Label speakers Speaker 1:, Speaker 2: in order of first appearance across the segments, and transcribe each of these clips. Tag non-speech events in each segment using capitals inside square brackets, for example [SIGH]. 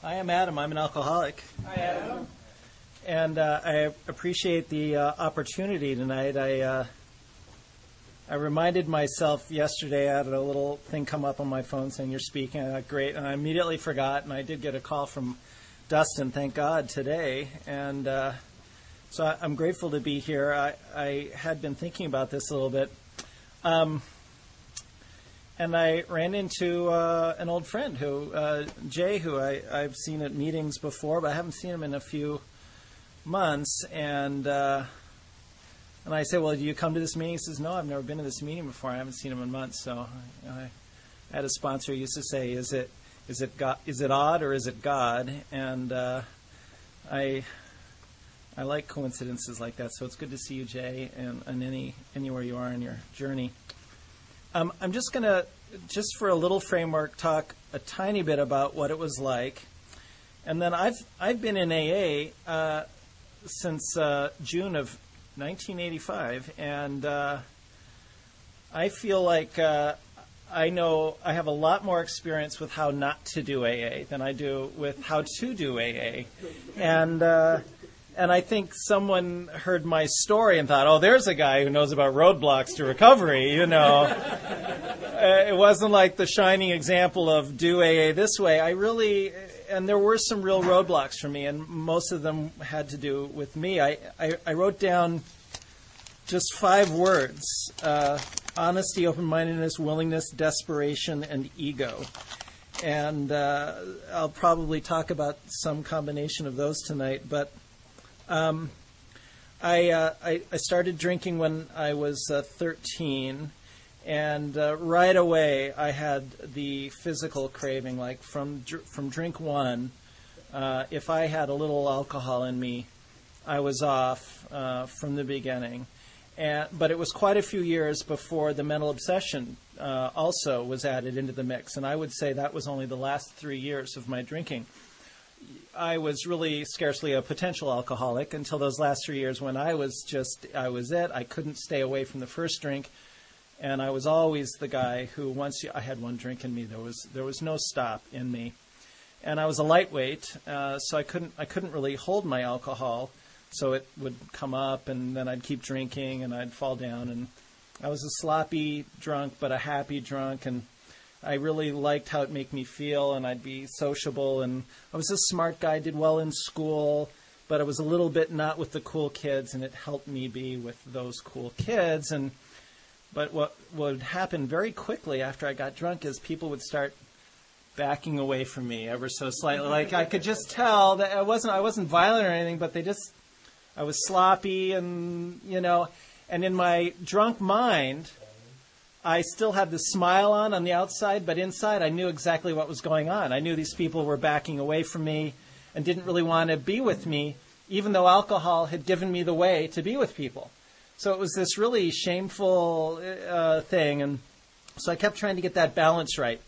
Speaker 1: Hi, I'm Adam. I'm an alcoholic.
Speaker 2: Hi, Adam.
Speaker 1: And uh, I appreciate the uh, opportunity tonight. I uh, I reminded myself yesterday. I had a little thing come up on my phone saying you're speaking. I thought, great, and I immediately forgot. And I did get a call from Dustin. Thank God today. And uh, so I, am grateful to be here. I, I had been thinking about this a little bit. Um, and I ran into uh, an old friend who uh, Jay, who I, I've seen at meetings before, but I haven't seen him in a few months. And uh, and I said, "Well, do you come to this meeting?" He says, "No, I've never been to this meeting before. I haven't seen him in months." So I, had a sponsor who used to say, "Is it is it God, is it odd or is it God?" And uh, I. I like coincidences like that, so it's good to see you, Jay, and, and any anywhere you are in your journey. Um, I'm just going to, just for a little framework, talk a tiny bit about what it was like. And then I've, I've been in AA uh, since uh, June of 1985, and uh, I feel like uh, I know I have a lot more experience with how not to do AA than I do with how to do AA. And uh, and I think someone heard my story and thought, "Oh, there's a guy who knows about roadblocks to recovery." You know, [LAUGHS] uh, it wasn't like the shining example of do AA this way. I really, and there were some real roadblocks for me, and most of them had to do with me. I I, I wrote down just five words: uh, honesty, open-mindedness, willingness, desperation, and ego. And uh, I'll probably talk about some combination of those tonight, but um, I, uh, I, I started drinking when I was uh, 13, and uh, right away I had the physical craving. Like from from drink one, uh, if I had a little alcohol in me, I was off uh, from the beginning. And, but it was quite a few years before the mental obsession uh, also was added into the mix, and I would say that was only the last three years of my drinking. I was really scarcely a potential alcoholic until those last three years when I was just, I was it. I couldn't stay away from the first drink. And I was always the guy who, once I had one drink in me, there was, there was no stop in me. And I was a lightweight, uh, so I couldn't, I couldn't really hold my alcohol. So it would come up, and then I'd keep drinking, and I'd fall down. And I was a sloppy drunk, but a happy drunk. And I really liked how it made me feel, and I'd be sociable. And I was a smart guy, did well in school, but I was a little bit not with the cool kids, and it helped me be with those cool kids. And but what would happen very quickly after I got drunk is people would start backing away from me ever so slightly. Like I could just tell that I wasn't I wasn't violent or anything, but they just I was sloppy and you know, and in my drunk mind I still had the smile on on the outside, but inside I knew exactly what was going on. I knew these people were backing away from me and didn't really want to be with me, even though alcohol had given me the way to be with people. So it was this really shameful uh, thing. And so I kept trying to get that balance right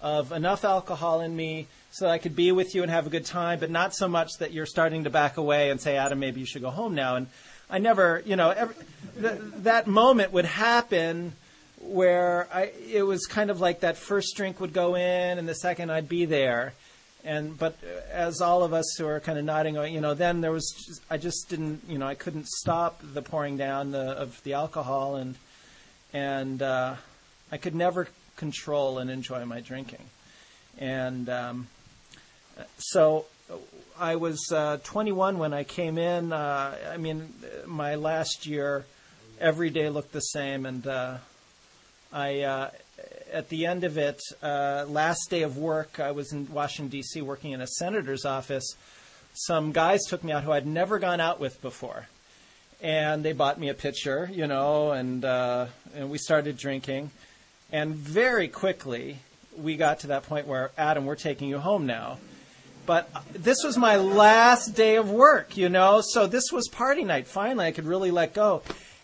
Speaker 1: of enough alcohol in me so that I could be with you and have a good time, but not so much that you're starting to back away and say, Adam, maybe you should go home now. And I never, you know, every, th- that moment would happen where I it was kind of like that first drink would go in and the second I'd be there. And but as all of us who are kind of nodding, you know, then there was just, I just didn't, you know, I couldn't stop the pouring down the, of the alcohol and and uh, I could never control and enjoy my drinking. And um, so I was uh, 21 when I came in. Uh, I mean, my last year, every day looked the same, and uh, I, uh, at the end of it, uh, last day of work, I was in Washington, D.C., working in a senator's office. Some guys took me out who I'd never gone out with before. And they bought me a pitcher, you know, and, uh, and we started drinking. And very quickly, we got to that point where, Adam, we're taking you home now. But this was my last day of work, you know, so this was party night. Finally, I could really let go.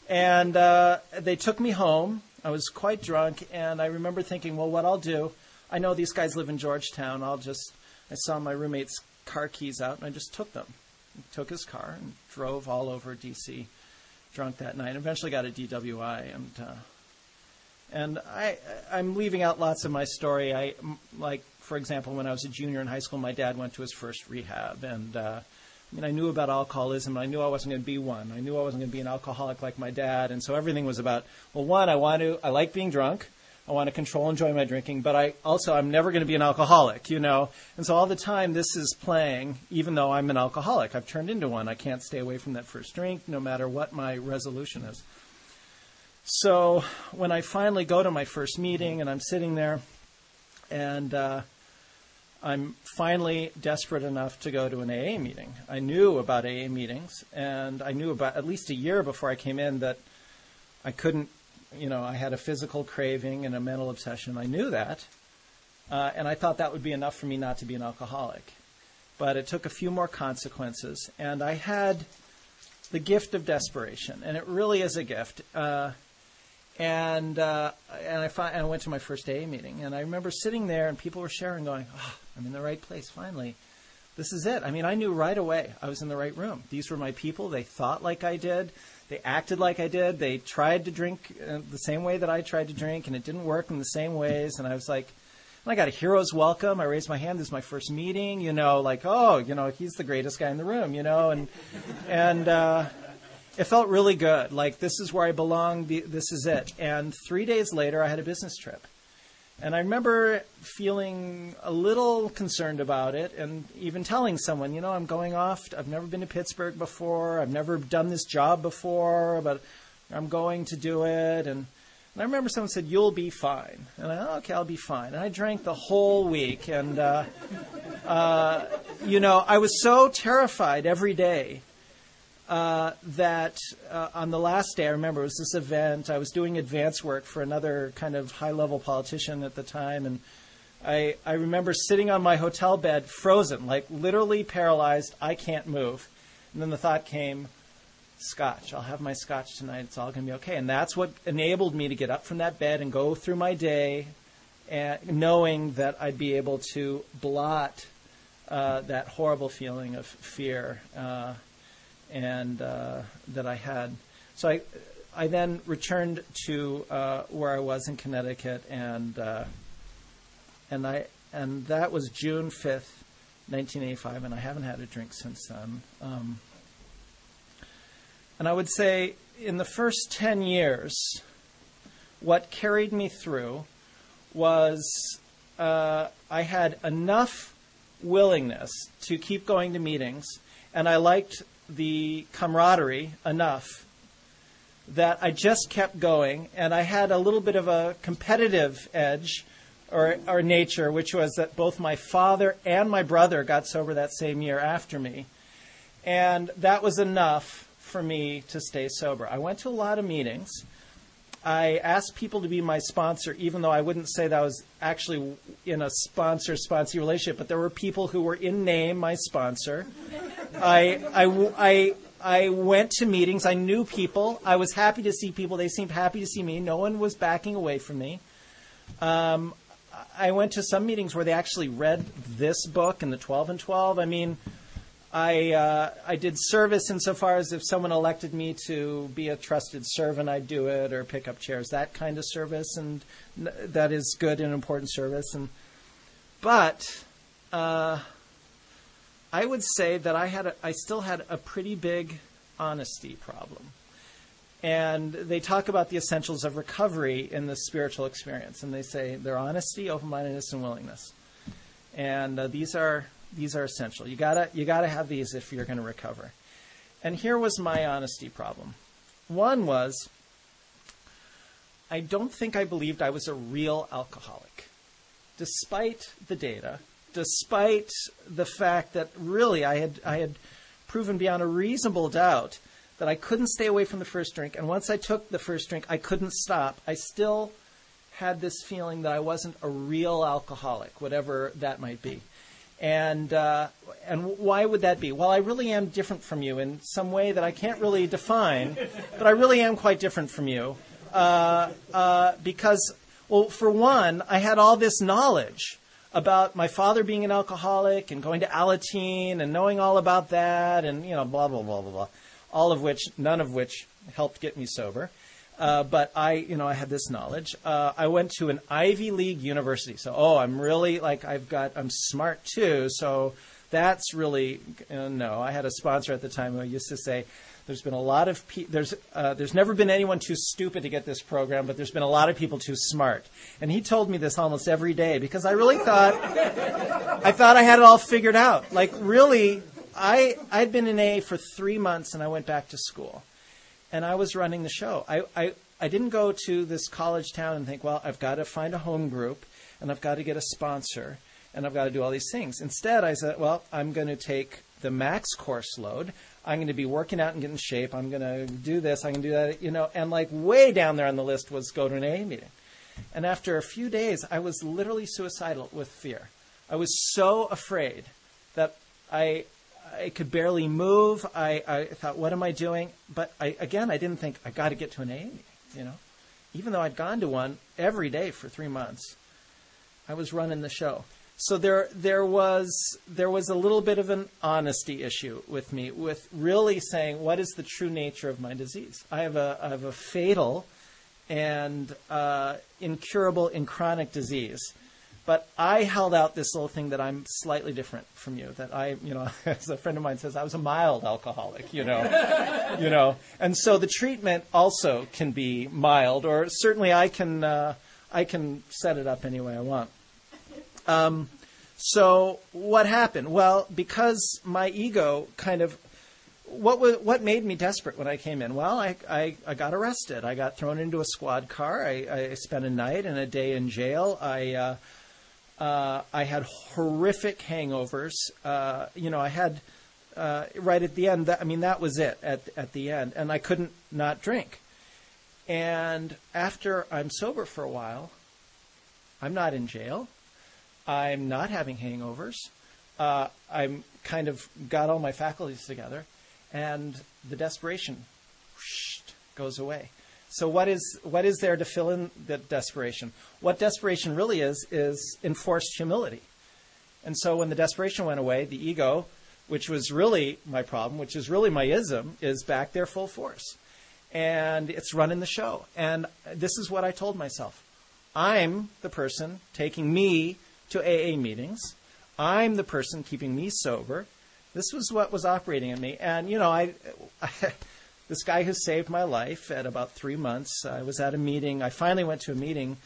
Speaker 1: And uh, they took me home I was quite drunk, and I remember thinking, well, what I'll do, I know these guys live in Georgetown. I'll just, I saw my roommate's car keys out, and I just took them. took his car and drove all over D.C. drunk that night. Eventually got a DWI, and uh, And I, I'm leaving out lots of my story. I, like, for example, when I was a junior in high school, my dad went to his first rehab. And, uh, I mean, I knew about alcoholism. I knew I wasn't going to be one. I knew I wasn't going to be an alcoholic like my dad. And so everything was about, well, one, I want to, I like being drunk. I want to control and enjoy my drinking, but I also I'm never going to be an alcoholic, you know. And so all the time this is playing, even though I'm an alcoholic. I've turned into one. I can't stay away from that first drink, no matter what my resolution is. So when I finally go to my first meeting and I'm sitting there, and uh, I'm finally desperate enough to go to an AA meeting. I knew about AA meetings, and I knew about at least a year before I came in that I couldn't you know, I had a physical craving and a mental obsession. I knew that. Uh, and I thought that would be enough for me not to be an alcoholic. But it took a few more consequences. And I had the gift of desperation. And it really is a gift. Uh, and uh, and I, fi- I went to my first AA meeting. And I remember sitting there and people were sharing, going, oh, I'm in the right place finally. This is it. I mean, I knew right away I was in the right room. These were my people. They thought like I did they acted like I did. They tried to drink uh, the same way that I tried to drink, and it didn't work in the same ways. And I was like, I got a hero's welcome. I raised my hand. This is my first meeting. You know, like, oh, you know, he's the greatest guy in the room. You know, and and uh, it felt really good. Like this is where I belong. This is it. And three days later, I had a business trip. And I remember feeling a little concerned about it and even telling someone, you know, I'm going off. I've never been to Pittsburgh before. I've never done this job before, but I'm going to do it. And, and I remember someone said, You'll be fine. And I, oh, okay, I'll be fine. And I drank the whole week. And, uh, uh, you know, I was so terrified every day uh, that uh, on the last day, I remember it was this event. I was doing advance work for another kind of high level politician at the time. And I, I remember sitting on my hotel bed, frozen, like literally paralyzed. I can't move. And then the thought came, scotch. I'll have my scotch tonight. It's all going to be okay. And that's what enabled me to get up from that bed and go through my day, and knowing that I'd be able to blot uh, that horrible feeling of fear. Uh, and uh, that I had. So I, I then returned to uh, where I was in Connecticut, and uh, and I and that was June fifth, nineteen eighty five, and I haven't had a drink since then. Um, and I would say in the first ten years, what carried me through was uh, I had enough willingness to keep going to meetings, and I liked the camaraderie enough that I just kept going, and I had a little bit of a competitive edge or, or nature, which was that both my father and my brother got sober that same year after me. And that was enough for me to stay sober. I went to a lot of meetings. I asked people to be my sponsor, even though I wouldn't say that I was actually in a sponsor sponsor relationship, but there were people who were in name my sponsor. I, I, I, I went to meetings. I knew people. I was happy to see people. They seemed happy to see me. No one was backing away from me. Um, I went to some meetings where they actually read this book and the 12 and 12. I mean, I uh, I did service insofar as if someone elected me to be a trusted servant, I'd do it or pick up chairs, that kind of service, and that is good and important service. And but uh, I would say that I had a, I still had a pretty big honesty problem. And they talk about the essentials of recovery in the spiritual experience, and they say they're honesty, open-mindedness, and willingness. And uh, these are these are essential. You gotta you gotta have these if you're going to recover. And here was my honesty problem. One was I don't think I believed I was a real alcoholic, despite the data, despite the fact that really I had I had proven beyond a reasonable doubt that I couldn't stay away from the first drink. And once I took the first drink, I couldn't stop. I still had this feeling that I wasn't a real alcoholic, whatever that might be. And uh, and why would that be? Well, I really am different from you in some way that I can't really define, but I really am quite different from you. Uh, uh, because, well, for one, I had all this knowledge about my father being an alcoholic and going to Alateen and knowing all about that and, you know, blah, blah, blah, blah, blah. All of which, none of which helped get me sober. Uh, but I, you know, I had this knowledge. Uh, I went to an Ivy League university, so oh, I'm really like I've got I'm smart too. So that's really uh, no. I had a sponsor at the time who used to say, "There's been a lot of pe- there's uh, there's never been anyone too stupid to get this program, but there's been a lot of people too smart." And he told me this almost every day because I really thought I thought I had it all figured out. Like really, I I'd been in A for three months and I went back to school, and I was running the show. I I, I didn't go to this college town and think, well, I've got to find a home group and I've got to get a sponsor and I've got to do all these things. Instead, I said, well, I'm going to take the max course load. I'm going to be working out and getting in shape. I'm going to do this. I'm going to do that. You know, and like way down there on the list was go to an AA meeting. And after a few days, I was literally suicidal with fear. I was so afraid that I I could barely move. I, I thought, what am I doing? But I, again, I didn't think I got to get to an AA meeting. You know, even though I'd gone to one every day for three months, I was running the show so there there was there was a little bit of an honesty issue with me with really saying what is the true nature of my disease. I have a I have a fatal and uh, incurable and chronic disease. But I held out this little thing that I'm slightly different from you. That I, you know, [LAUGHS] as a friend of mine says, I was a mild alcoholic. You know, you know, and so the treatment also can be mild, or certainly I can uh, I can set it up any way I want. Um, so what happened? Well, because my ego kind of what was, what made me desperate when I came in? Well, I, I, I got arrested. I got thrown into a squad car. I, I spent a night and a day in jail. I uh, uh, I had horrific hangovers. Uh, you know, I had uh, right at the end. That, I mean, that was it at at the end, and I couldn't not drink. And after I'm sober for a while, I'm not in jail. I'm not having hangovers. Uh, I'm kind of got all my faculties together, and the desperation whoosh, goes away. So what is what is there to fill in the desperation? What desperation really is is enforced humility. And so when the desperation went away, the ego, which was really my problem, which is really my ism, is back there full force. And it's running the show. And this is what I told myself. I'm the person taking me to AA meetings. I'm the person keeping me sober. This was what was operating in me. And, you know, I, I [LAUGHS] this guy who saved my life at about three months, I was at a meeting. I finally went to a meeting,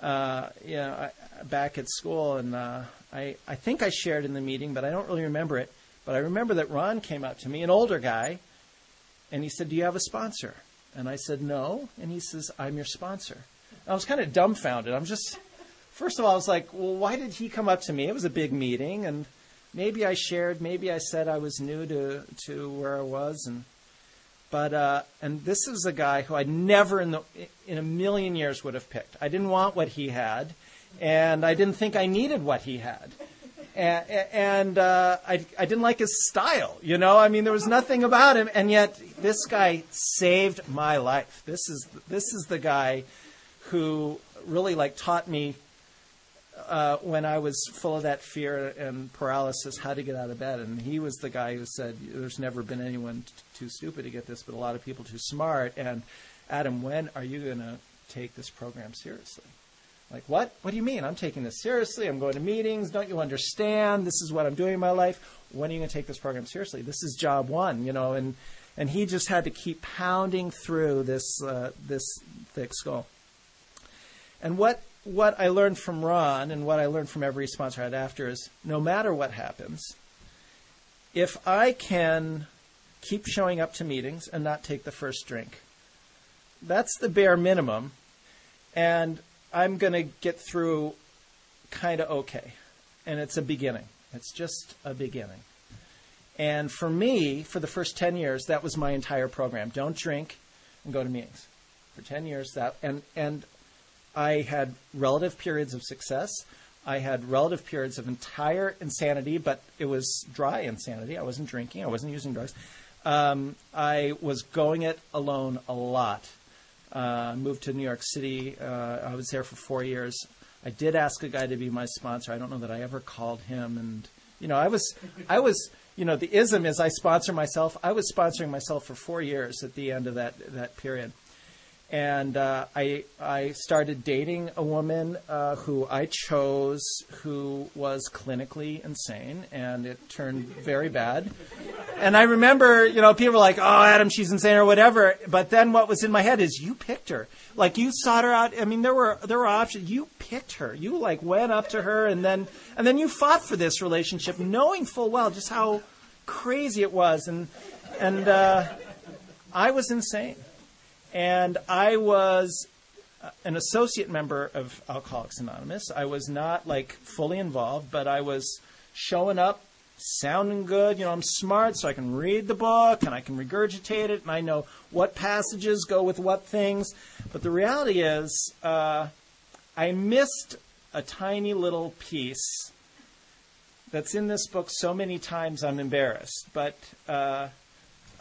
Speaker 1: uh, you know, I, back at school. And uh, I, I think I shared in the meeting, but I don't really remember it. But I remember that Ron came up to me, an older guy, and he said, Do you have a sponsor? And I said, No. And he says, I'm your sponsor. I was kind of dumbfounded. I'm just first of all, I was like, well, why did he come up to me? It was a big meeting, and maybe I shared, maybe I said I was new to to where I was, and but uh, and this is a guy who I never in the in a million years would have picked. I didn't want what he had, and I didn't think I needed what he had. And, uh, I, I didn't like his style, you know. I mean, there was nothing about him, and yet this guy saved my life. This is this is the guy who really like taught me uh, when I was full of that fear and paralysis, how to get out of bed. And he was the guy who said, There's never been anyone t- too stupid to get this, but a lot of people too smart. And Adam, when are you going to take this program seriously? Like, what? What do you mean? I'm taking this seriously. I'm going to meetings. Don't you understand? This is what I'm doing in my life. When are you going to take this program seriously? This is job one, you know. And and he just had to keep pounding through this uh, this thick skull. And what what I learned from Ron and what I learned from every sponsor I had after is no matter what happens, if I can keep showing up to meetings and not take the first drink, that's the bare minimum. And I'm going to get through kind of okay. And it's a beginning. It's just a beginning. And for me, for the first 10 years, that was my entire program. Don't drink and go to meetings. For 10 years, that, and, and I had relative periods of success. I had relative periods of entire insanity, but it was dry insanity. I wasn't drinking. I wasn't using drugs. Um, I was going it alone a lot. Uh, moved to New York City. Uh, I was there for four years. I did ask a guy to be my sponsor. I don't know that I ever called him. And you know, I was, I was, you know, the ism is I sponsor myself. I was sponsoring myself for four years at the end of that that period. And uh, I I started dating a woman uh, who I chose who was clinically insane, and it turned very bad. And I remember, you know, people were like, "Oh, Adam, she's insane" or whatever. But then what was in my head is, you picked her. Like you sought her out. I mean, there were there were options. You picked her. You like went up to her, and then and then you fought for this relationship, knowing full well just how crazy it was, and and uh, I was insane and I was uh, an associate member of Alcoholics Anonymous. I was not like fully involved, but I was showing up, sounding good. You know, I'm smart, so I can read the book and I can regurgitate it, and I know what passages go with what things. But the reality is, uh, I missed a tiny little piece that's in this book so many times I'm embarrassed. But uh,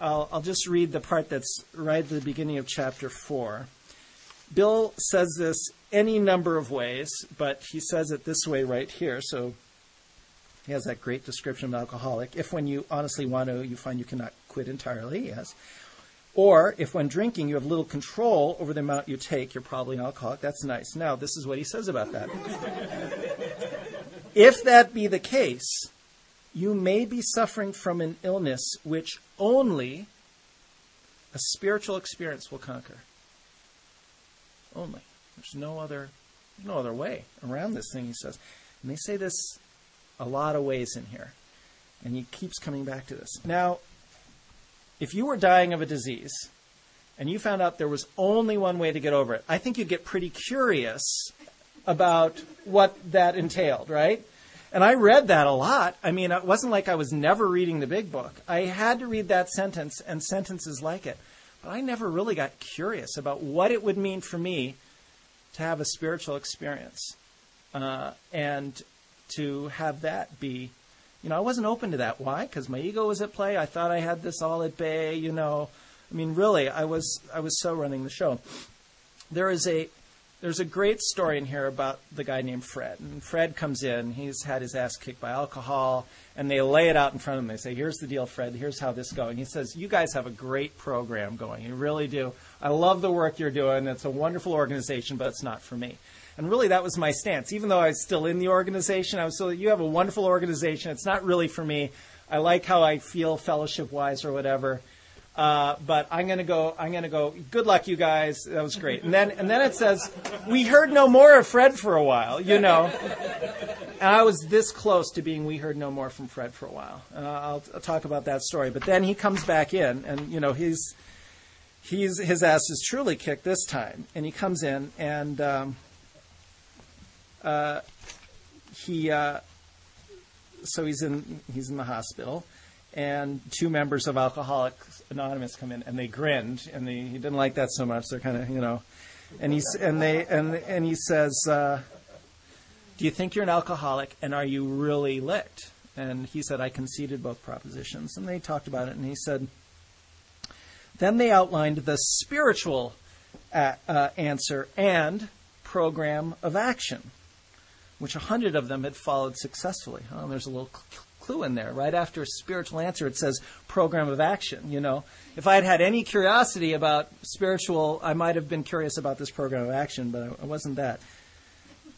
Speaker 1: I'll, I'll just read the part that's right at the beginning of chapter 4. Bill says this any number of ways, but he says it this way right here. So he has that great description of alcoholic. If when you honestly want to, you find you cannot quit entirely, yes. Or if when drinking you have little control over the amount you take, you're probably an alcoholic. That's nice. Now, this is what he says about that. [LAUGHS] if that be the case, you may be suffering from an illness which only a spiritual experience will conquer. Only. There's no other no other way around this thing, he says. And they say this a lot of ways in here. And he keeps coming back to this. Now, if you were dying of a disease and you found out there was only one way to get over it, I think you'd get pretty curious about what that entailed, right? And I read that a lot. I mean, it wasn't like I was never reading the big book. I had to read that sentence and sentences like it. But I never really got curious about what it would mean for me to have a spiritual experience uh, and to have that be, you know, I wasn't open to that. Why? Because my ego was at play. I thought I had this all at bay. You know, I mean, really, I was I was so running the show. There is a there's a great story in here about the guy named Fred. And Fred comes in, he's had his ass kicked by alcohol, and they lay it out in front of him. They say, Here's the deal, Fred, here's how this is going. He says, You guys have a great program going. You really do. I love the work you're doing. It's a wonderful organization, but it's not for me. And really, that was my stance. Even though I was still in the organization, I was still, you have a wonderful organization. It's not really for me. I like how I feel fellowship wise or whatever. Uh, but I'm to go. I'm to go. Good luck, you guys. That was great. And then, and then it says, we heard no more of Fred for a while. You know, and I was this close to being. We heard no more from Fred for a while. Uh, I'll, I'll talk about that story. But then he comes back in, and you know, he's he's his ass is truly kicked this time. And he comes in, and um, uh, he uh, so he's in he's in the hospital and two members of Alcoholics Anonymous come in, and they grinned, and they, he didn't like that so much. They're kind of, you know, and he's and they and and he says, uh, "Do you think you're an alcoholic, and are you really licked?" And he said, "I conceded both propositions," and they talked about it, and he said. Then they outlined the spiritual uh, uh, answer and program of action, which a hundred of them had followed successfully. Oh, there's a little clue in there. Right after spiritual answer, it says program of action. You know, if I had had any curiosity about spiritual, I might have been curious about this program of action, but I wasn't that.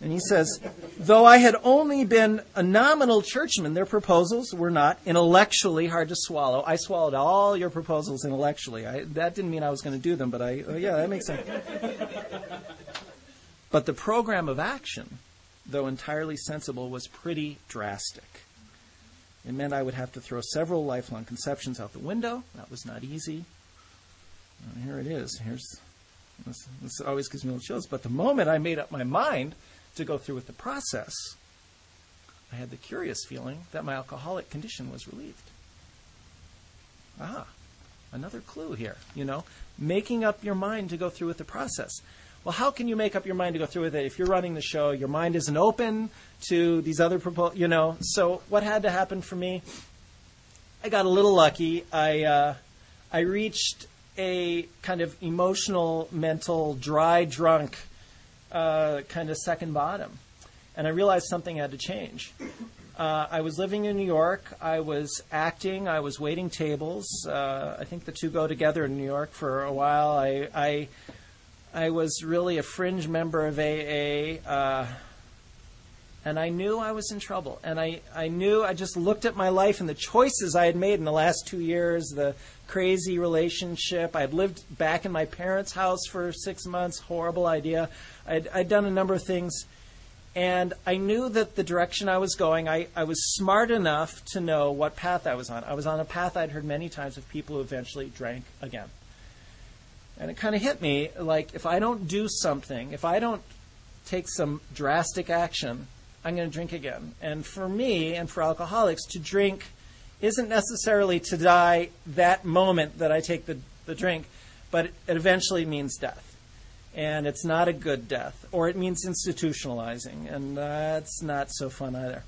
Speaker 1: And he says, though I had only been a nominal churchman, their proposals were not intellectually hard to swallow. I swallowed all your proposals intellectually. I, that didn't mean I was going to do them, but I, oh yeah, that makes sense. but the program of action, though entirely sensible, was pretty drastic. It meant I would have to throw several lifelong conceptions out the window. That was not easy. And here it is. Here's this, this always gives me little chills. But the moment I made up my mind to go through with the process, I had the curious feeling that my alcoholic condition was relieved. Ah, another clue here. You know, making up your mind to go through with the process well, how can you make up your mind to go through with it if you're running the show? Your mind isn't open to these other proposals, you know. So what had to happen for me? I got a little lucky. I uh, I reached a kind of emotional, mental, dry, drunk uh, kind of second bottom, and I realized something had to change. Uh, I was living in New York. I was acting. I was waiting tables. Uh, I think the two go together in New York for a while. I, I I was really a fringe member of AA. Uh, and I knew I was in trouble. And I, I knew, I just looked at my life and the choices I had made in the last two years, the crazy relationship. I had lived back in my parents' house for six months, horrible idea. I'd, I'd done a number of things. And I knew that the direction I was going, I, I was smart enough to know what path I was on. I was on a path I'd heard many times of people who eventually drank again. And it kind of hit me like, if I don't do something, if I don't take some drastic action, I'm going to drink again. And for me and for alcoholics, to drink isn't necessarily to die that moment that I take the, the drink, but it eventually means death. And it's not a good death, or it means institutionalizing, and that's not so fun either.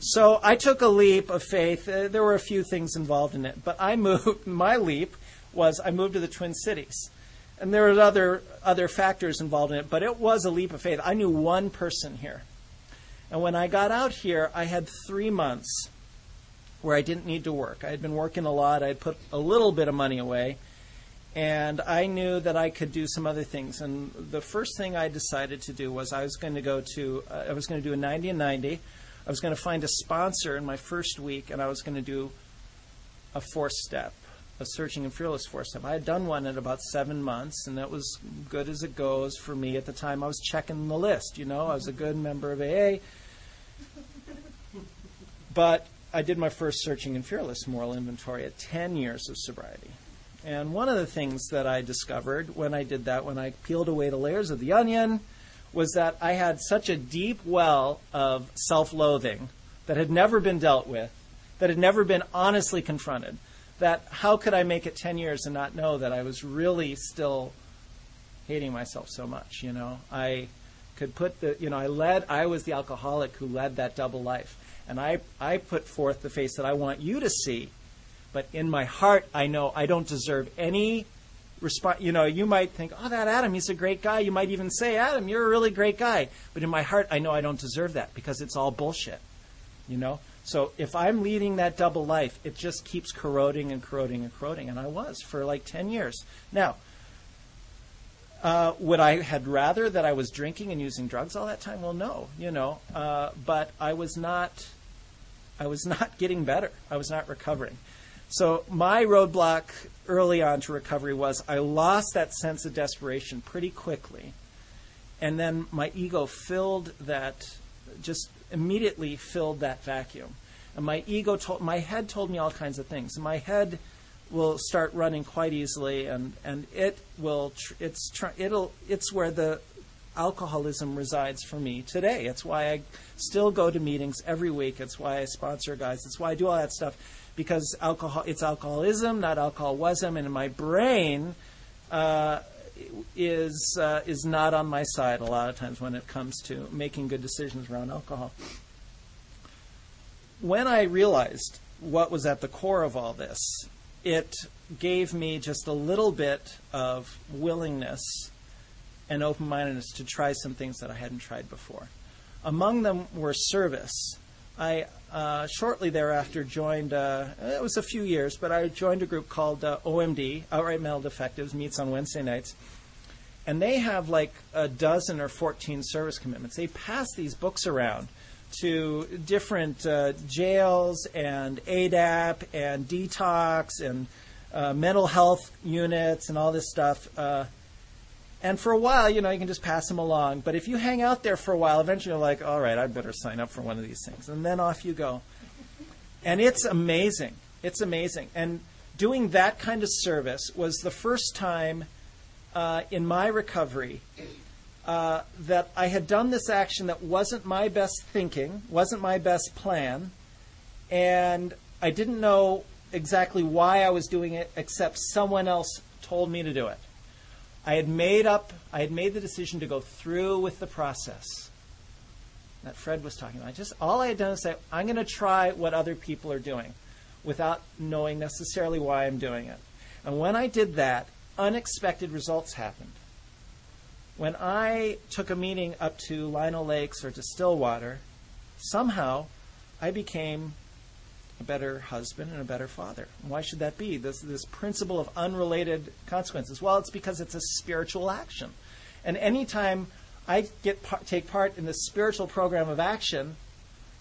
Speaker 1: So I took a leap of faith. Uh, there were a few things involved in it, but I moved. [LAUGHS] My leap was I moved to the Twin Cities, and there were other other factors involved in it, but it was a leap of faith. I knew one person here and when I got out here, I had three months where I didn't need to work. I had been working a lot. I had put a little bit of money away. And I knew that I could do some other things. And the first thing I decided to do was I was going to go to, uh, I was going to do a 90 and 90. I was going to find a sponsor in my first week, and I was going to do a four step, a searching and fearless four step. I had done one in about seven months, and that was good as it goes for me at the time. I was checking the list, you know, I was a good member of AA. But I did my first searching and fearless moral inventory at 10 years of sobriety. And one of the things that I discovered when I did that, when I peeled away the layers of the onion, was that I had such a deep well of self loathing that had never been dealt with, that had never been honestly confronted, that how could I make it 10 years and not know that I was really still hating myself so much, you know? I could put the, you know, I led, I was the alcoholic who led that double life. And I, I put forth the face that I want you to see. But in my heart, I know I don't deserve any response. You know, you might think, oh, that Adam, he's a great guy. You might even say, Adam, you're a really great guy. But in my heart, I know I don't deserve that because it's all bullshit. You know? So if I'm leading that double life, it just keeps corroding and corroding and corroding. And I was for like 10 years. Now, uh, would I had rather that I was drinking and using drugs all that time? Well, no, you know, uh, but I was not I was [LAUGHS] not getting better. I was not recovering. So my roadblock early on to recovery was I lost that sense of desperation pretty quickly. And then my ego filled that, just immediately filled that vacuum. And my ego told, my head told me all kinds of things. My head will start running quite easily, and, and it will, tr- it's, tr- it'll, it's where the alcoholism resides for me today. It's why I still go to meetings every week. It's why I sponsor guys. It's why I do all that stuff because alcohol it's alcoholism, not alcoholism, and in my brain uh, is uh, is not on my side a lot of times when it comes to making good decisions around alcohol. When I realized what was at the core of all this, it gave me just a little bit of willingness and open mindedness to try some things that I hadn't tried before. Among them were service. I uh, shortly thereafter joined, uh, it was a few years, but I joined a group called uh, OMD, Outright Mental Defectives, meets on Wednesday nights. And they have like a dozen or 14 service commitments. They pass these books around to different uh, jails and ADAP and detox and uh, mental health units and all this stuff. And for a while, you know, you can just pass them along. But if you hang out there for a while, eventually you're like, all right, I better sign up for one of these things. And then off you go. And it's amazing. It's amazing. And doing that kind of service was the first time uh, in my recovery uh, that I had done this action that wasn't my best thinking, wasn't my best plan, and I didn't know exactly why I was doing it, except someone else told me to do it. I had made up, I had made the decision to go through with the process that Fred was talking about. Just all I had done is say, I'm going to try what other people are doing without knowing necessarily why I'm doing it. And when I did that, unexpected results happened. When I took a meeting up to Lino Lakes or to Stillwater, somehow I became a better husband and a better father. Why should that be? This this principle of unrelated consequences. Well, it's because it's a spiritual action. And anytime I get take part in the spiritual program of action,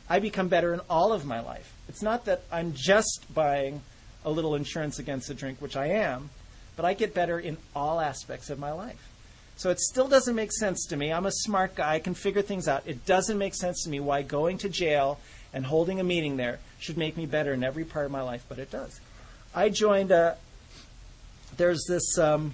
Speaker 1: I become better in all of my life. It's not that I'm just buying a little insurance against a drink, which I am, but I get better in all aspects of my life. So it still doesn't make sense to me. I'm a smart guy. I can figure things out. It doesn't make sense to me why going to jail and holding a meeting there should make me better in every part of my life, but it does. I joined a. There's this. Um,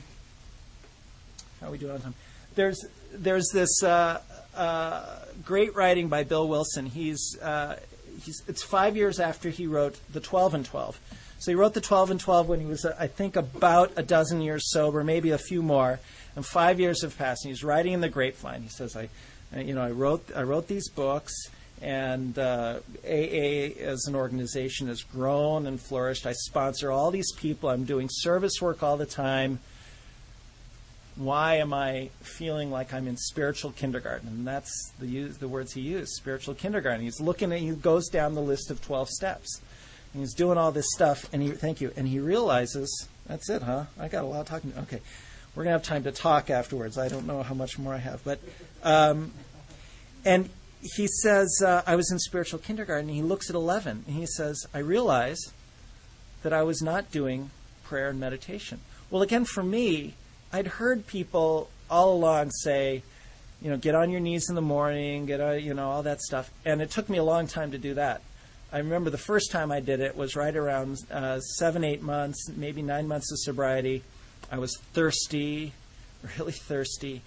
Speaker 1: how are we doing on time? There's there's this uh, uh, great writing by Bill Wilson. He's uh, he's it's five years after he wrote the Twelve and Twelve. So he wrote the Twelve and Twelve when he was I think about a dozen years sober, maybe a few more. And five years have passed. And he's writing in the grapevine. He says, "I, you know, I wrote I wrote these books." And uh, AA as an organization has grown and flourished. I sponsor all these people. I'm doing service work all the time. Why am I feeling like I'm in spiritual kindergarten? And that's the the words he used, spiritual kindergarten. He's looking at, he goes down the list of 12 steps. And he's doing all this stuff, and he, thank you, and he realizes, that's it, huh? I got a lot of talking. Okay. We're going to have time to talk afterwards. I don't know how much more I have, but, um, and he says, uh, I was in spiritual kindergarten. He looks at 11 and he says, I realize that I was not doing prayer and meditation. Well, again, for me, I'd heard people all along say, you know, get on your knees in the morning, get on, you know, all that stuff. And it took me a long time to do that. I remember the first time I did it was right around uh, seven, eight months, maybe nine months of sobriety. I was thirsty, [LAUGHS] really thirsty.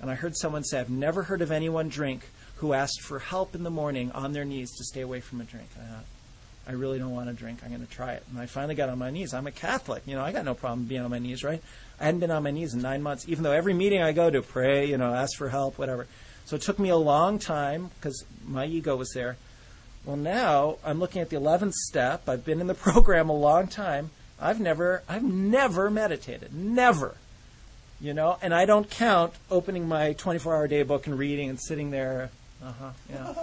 Speaker 1: And I heard someone say, I've never heard of anyone drink who asked for help in the morning on their knees to stay away from a drink. I thought, I really don't want to drink. I'm going to try it. And I finally got on my knees. I'm a Catholic. You know, I got no problem being on my knees, right? I hadn't been on my knees in nine months, even though every meeting I go to, pray, you know, ask for help, whatever. So it took me a long time because my ego was there. Well, now I'm looking at the 11th step. I've been in the [LAUGHS] program a long time. I've never, I've never meditated. Never. You know, and I don't count opening my 24 hour day book and reading and sitting there uh-huh. Yeah.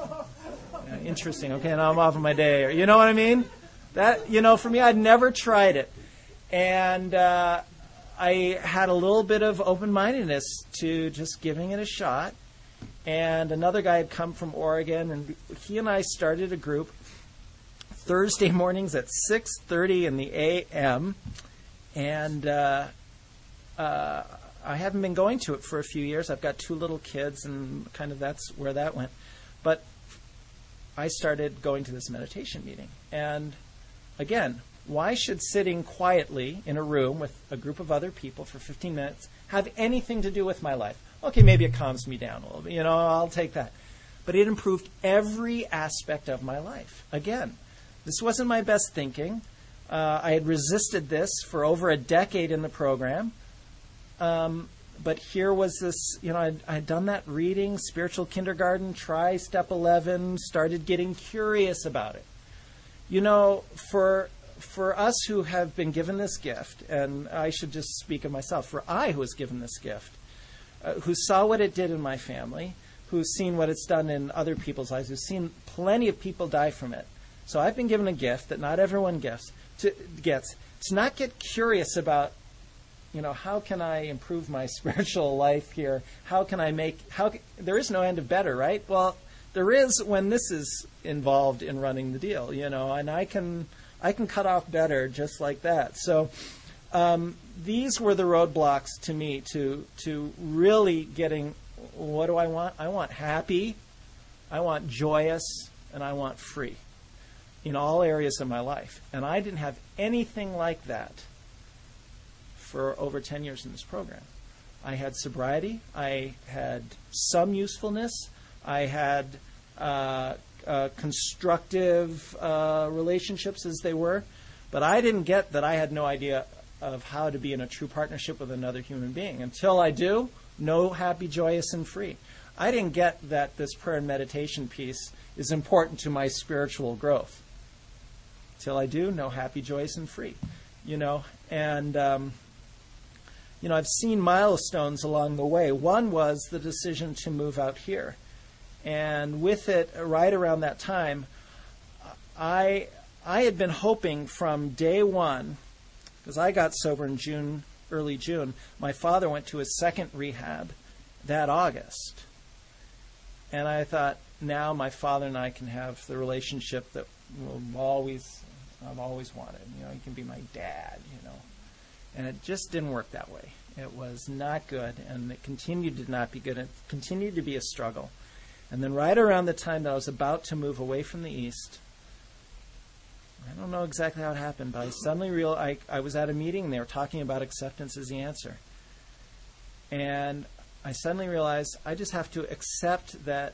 Speaker 1: yeah. Interesting. Okay, now I'm off of my day. You know what I mean? That you know, for me, I'd never tried it, and uh, I had a little bit of open-mindedness to just giving it a shot. And another guy had come from Oregon, and he and I started a group Thursday mornings at 6:30 in the a.m. And uh, uh, I haven't been going to it for a few years. I've got two little kids, and kind of that's where that went. But I started going to this meditation meeting. And again, why should sitting quietly in a room with a group of other people for 15 minutes have anything to do with my life? Okay, maybe it calms me down a little bit. You know, I'll take that. But it improved every aspect of my life. Again, this wasn't my best thinking. Uh, I had resisted this for over a decade in the program. Um, but here was this, you know, I'd, I'd, done that reading, spiritual kindergarten, try step 11, started getting curious about it. You know, for, for us who have been given this gift, and I should just speak of myself, for I who was given this gift, uh, who saw what it did in my family, who's seen what it's done in other people's lives, who's seen plenty of people die from it. So I've been given a gift that not everyone gets to, gets to not get curious about you know, how can I improve my [LAUGHS] spiritual life here? How can I make how there is no end of better, right? Well, there is when this is involved in running the deal, you know, and I can I can cut off better just like that. So um, these were the roadblocks to me to to really getting what do I want? I want happy, I want joyous, and I want free in all areas of my life. And I didn't have anything like that for over 10 years in this program. I had sobriety, I had some usefulness, I had uh, uh, constructive uh, relationships as they were, but I didn't get that I had no idea of how to be in a true partnership with another human being. Until I do, no happy, joyous, and free. I didn't get that this prayer and meditation piece is important to my spiritual growth. Till I do, no happy, joyous, and free. You know, and um, you know, I've seen milestones along the way. One was the decision to move out here. And with it, right around that time, I, I had been hoping from day one, because I got sober in June, early June. My father went to his second rehab. that August. And I thought, now my father and I can have the relationship that we'll always I've always wanted. You know, he can be my dad. And it just didn't work that way. It was not good, and it continued to not be good. It continued to be a struggle. And then, right around the time that I was about to move away from the East, I don't know exactly how it happened, but I suddenly realized I, I was at a meeting and they were talking about acceptance as the answer. And I suddenly realized I just have to accept that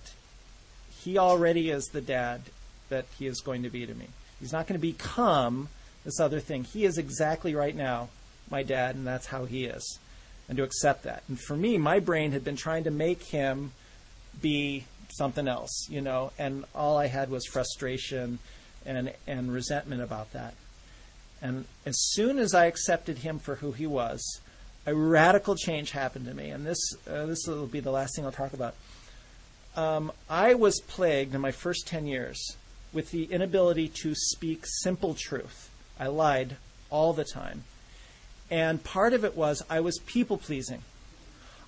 Speaker 1: he already is the dad that he is going to be to me. He's not going to become this other thing. He is exactly right now my dad, and that's how he is. And to accept that. And for me, my brain had been trying to make him be something else, you know, and all I had was frustration and, and resentment about that. And as soon as I accepted him for who he was, a radical change happened to me. And this, uh, this will be the last thing I'll talk about. Um, I was plagued in my first 10 years with the inability to speak simple truth. I lied all the time. And part of it was I was people pleasing.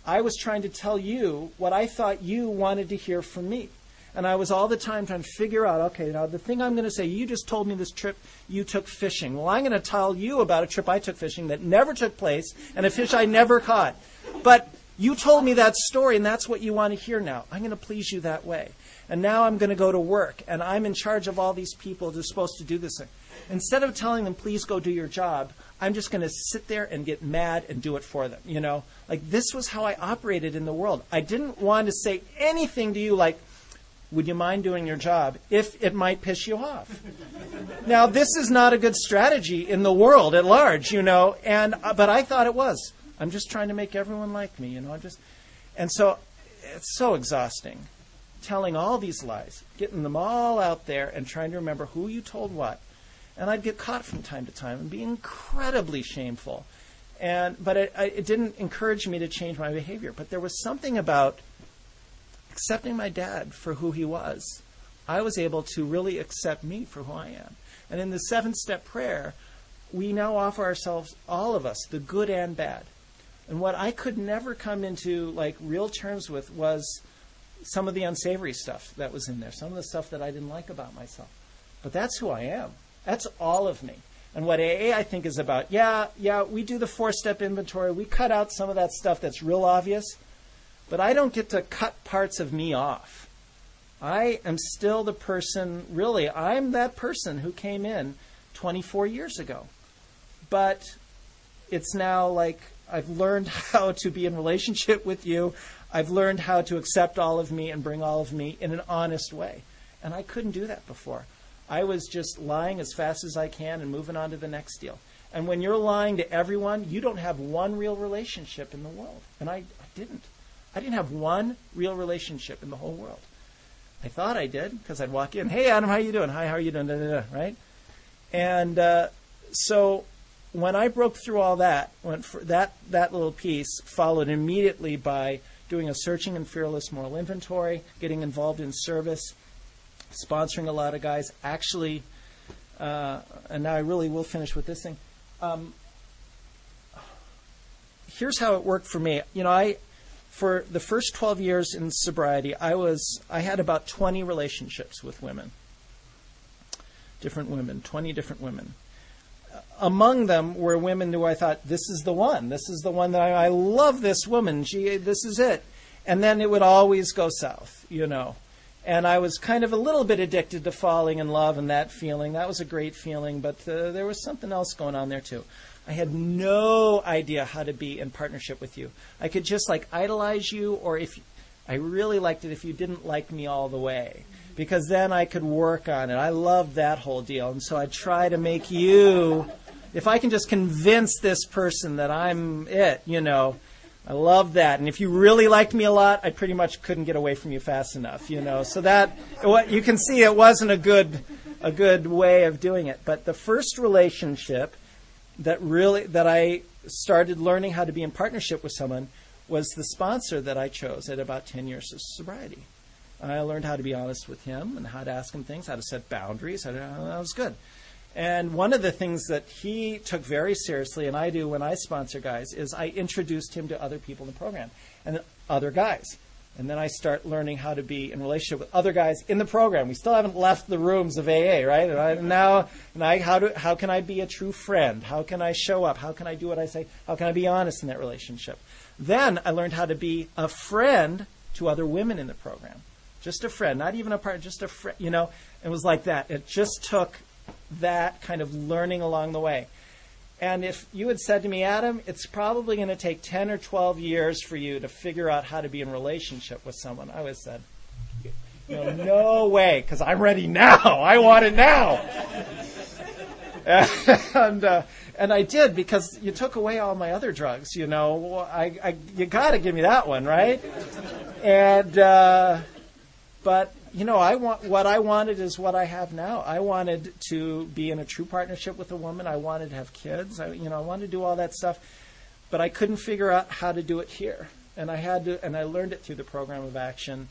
Speaker 1: I was trying to tell you what I thought you wanted to hear from me. And I was all the time trying to figure out, okay, now the thing I'm going to say, you just told me this trip you took fishing. Well, I'm going to tell you about a trip I took fishing that never took place and a fish I never caught. But you told me that story and that's what you want to hear now. I'm going to please you that way. And now I'm going to go to work and I'm in charge of all these people who are supposed to do this thing. Instead of telling them, please go do your job, I'm just going to sit there and get mad and do it for them. You know, like this was how I operated in the world. I didn't want to say anything to you like, would you mind doing your job if it might piss you off? [LAUGHS] now, this is not a good strategy in the world at large, you know, and, uh, but I thought it was. I'm just trying to make everyone like me, you know, I'm just, and so it's so exhausting telling all these lies, getting them all out there and trying to remember who you told what. And I'd get caught from time to time and be incredibly shameful. And but it, it didn't encourage me to change my behavior. But there was something about accepting my dad for who he was. I was able to really accept me for who I am. And in the seven step prayer, we now offer ourselves, all of us, the good and bad. And what I could never come into like real terms with was some of the unsavory stuff that was in there, some of the stuff that I didn't like about myself. But that's who I am. That's all of me. And what AA I think is about, yeah, yeah, we do the four step inventory. We cut out some of that stuff that's real obvious, but I don't get to cut parts of me off. I am still the person, really, I'm that person who came in 24 years ago. But it's now like I've learned [LAUGHS] how to be in relationship with you. I've learned how to accept all of me and bring all of me in an honest way. And I couldn't do that before. I was just lying as fast as I can and moving on to the next deal. And when you're lying to everyone, you don't have one real relationship in the world. And I, I didn't. I didn't have one real relationship in the whole world. I thought I did because I'd walk in, "Hey, Adam, how you doing? Hi, how are you doing?" Da, da, da, right? And uh, so when I broke through all that, that that little piece followed immediately by doing a searching and fearless moral inventory, getting involved in service, sponsoring a lot of guys. Actually, uh, and now I really will finish with this thing. Um, here's how it worked for me. You know, I for the first 12 years in sobriety, I was I had about 20 relationships with women, different women, 20 different women. Among them were women who I thought, this is the one. This is the one that I, I love this woman. She, this is it. And then it would always go south, you know. And I was kind of a little bit addicted to falling in love and that feeling. That was a great feeling, but uh, there was something else going on there too. I had no idea how to be in partnership with you. I could just like idolize you, or if I really liked it if you didn't like me all the way because then I could work on it. I loved that whole deal. And so I try to make you, if I can just convince this person that I'm it, you know, I love that. And if you really liked me a lot, I pretty much couldn't get away from you fast enough, you know. So that, what you can see it wasn't a good, a good way of doing it. But the first relationship that really, that I started learning how to be in partnership with someone was the sponsor that I chose at about 10 years of sobriety. I learned how to be honest with him and how to ask him things, how to set boundaries. How to, that was good. And one of the things that he took very seriously, and I do when I sponsor guys, is I introduced him to other people in the program. And other guys. And then I start learning how to be in relationship with other guys in the program. We still haven't left the rooms of AA, right? And I, now, and I, how, do, how can I be a true friend? How can I show up? How can I do what I say? How can I be honest in that relationship? Then I learned how to be a friend to other women in the program. Just a friend, not even a partner, just a friend, you know? It was like that. It just took that kind of learning along the way. And if you had said to me, Adam, it's probably going to take 10 or 12 years for you to figure out how to be in relationship with someone, I would have said, no, no way, because I'm ready now. [LAUGHS] I want it now. [LAUGHS] and uh, and I did because you took away all my other drugs. You know, I, I you got to give me that one, right? And uh, but you know, I want what I wanted is what I have now. I wanted to be in a true partnership with a woman. I wanted to have kids. I, you know, I wanted to do all that stuff, but I couldn't figure out how to do it here. And I had to, and I learned it through the program of action,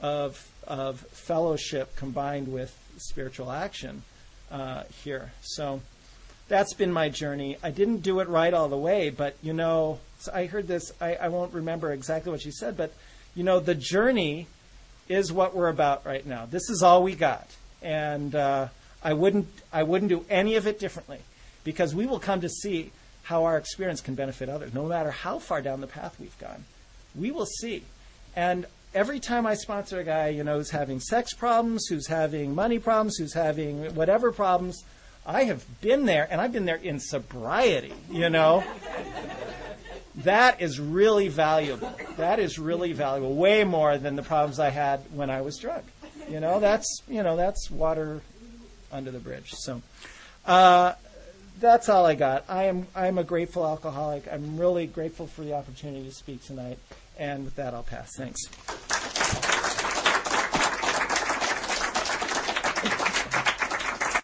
Speaker 1: of of fellowship combined with spiritual action uh, here. So that's been my journey. I didn't do it right all the way, but you know, so I heard this. I, I won't remember exactly what she said, but you know, the journey is what we're about right now. This is all we got, and uh, I wouldn't I wouldn't do any of it differently, because we will come to see how our experience can benefit others, no matter how far down the path we've gone. We will see, and every time I sponsor a guy, you know, who's having sex problems, who's having money problems, who's having whatever problems, I have been there, and I've been there in sobriety, you know that is really valuable. That is really valuable, way more than the problems I had when I was drunk. You know, that's you know that's water under the bridge. So uh, that's all I got. I am I'm a grateful alcoholic. I'm really grateful for the opportunity to speak tonight. And with that, I'll pass. Thanks.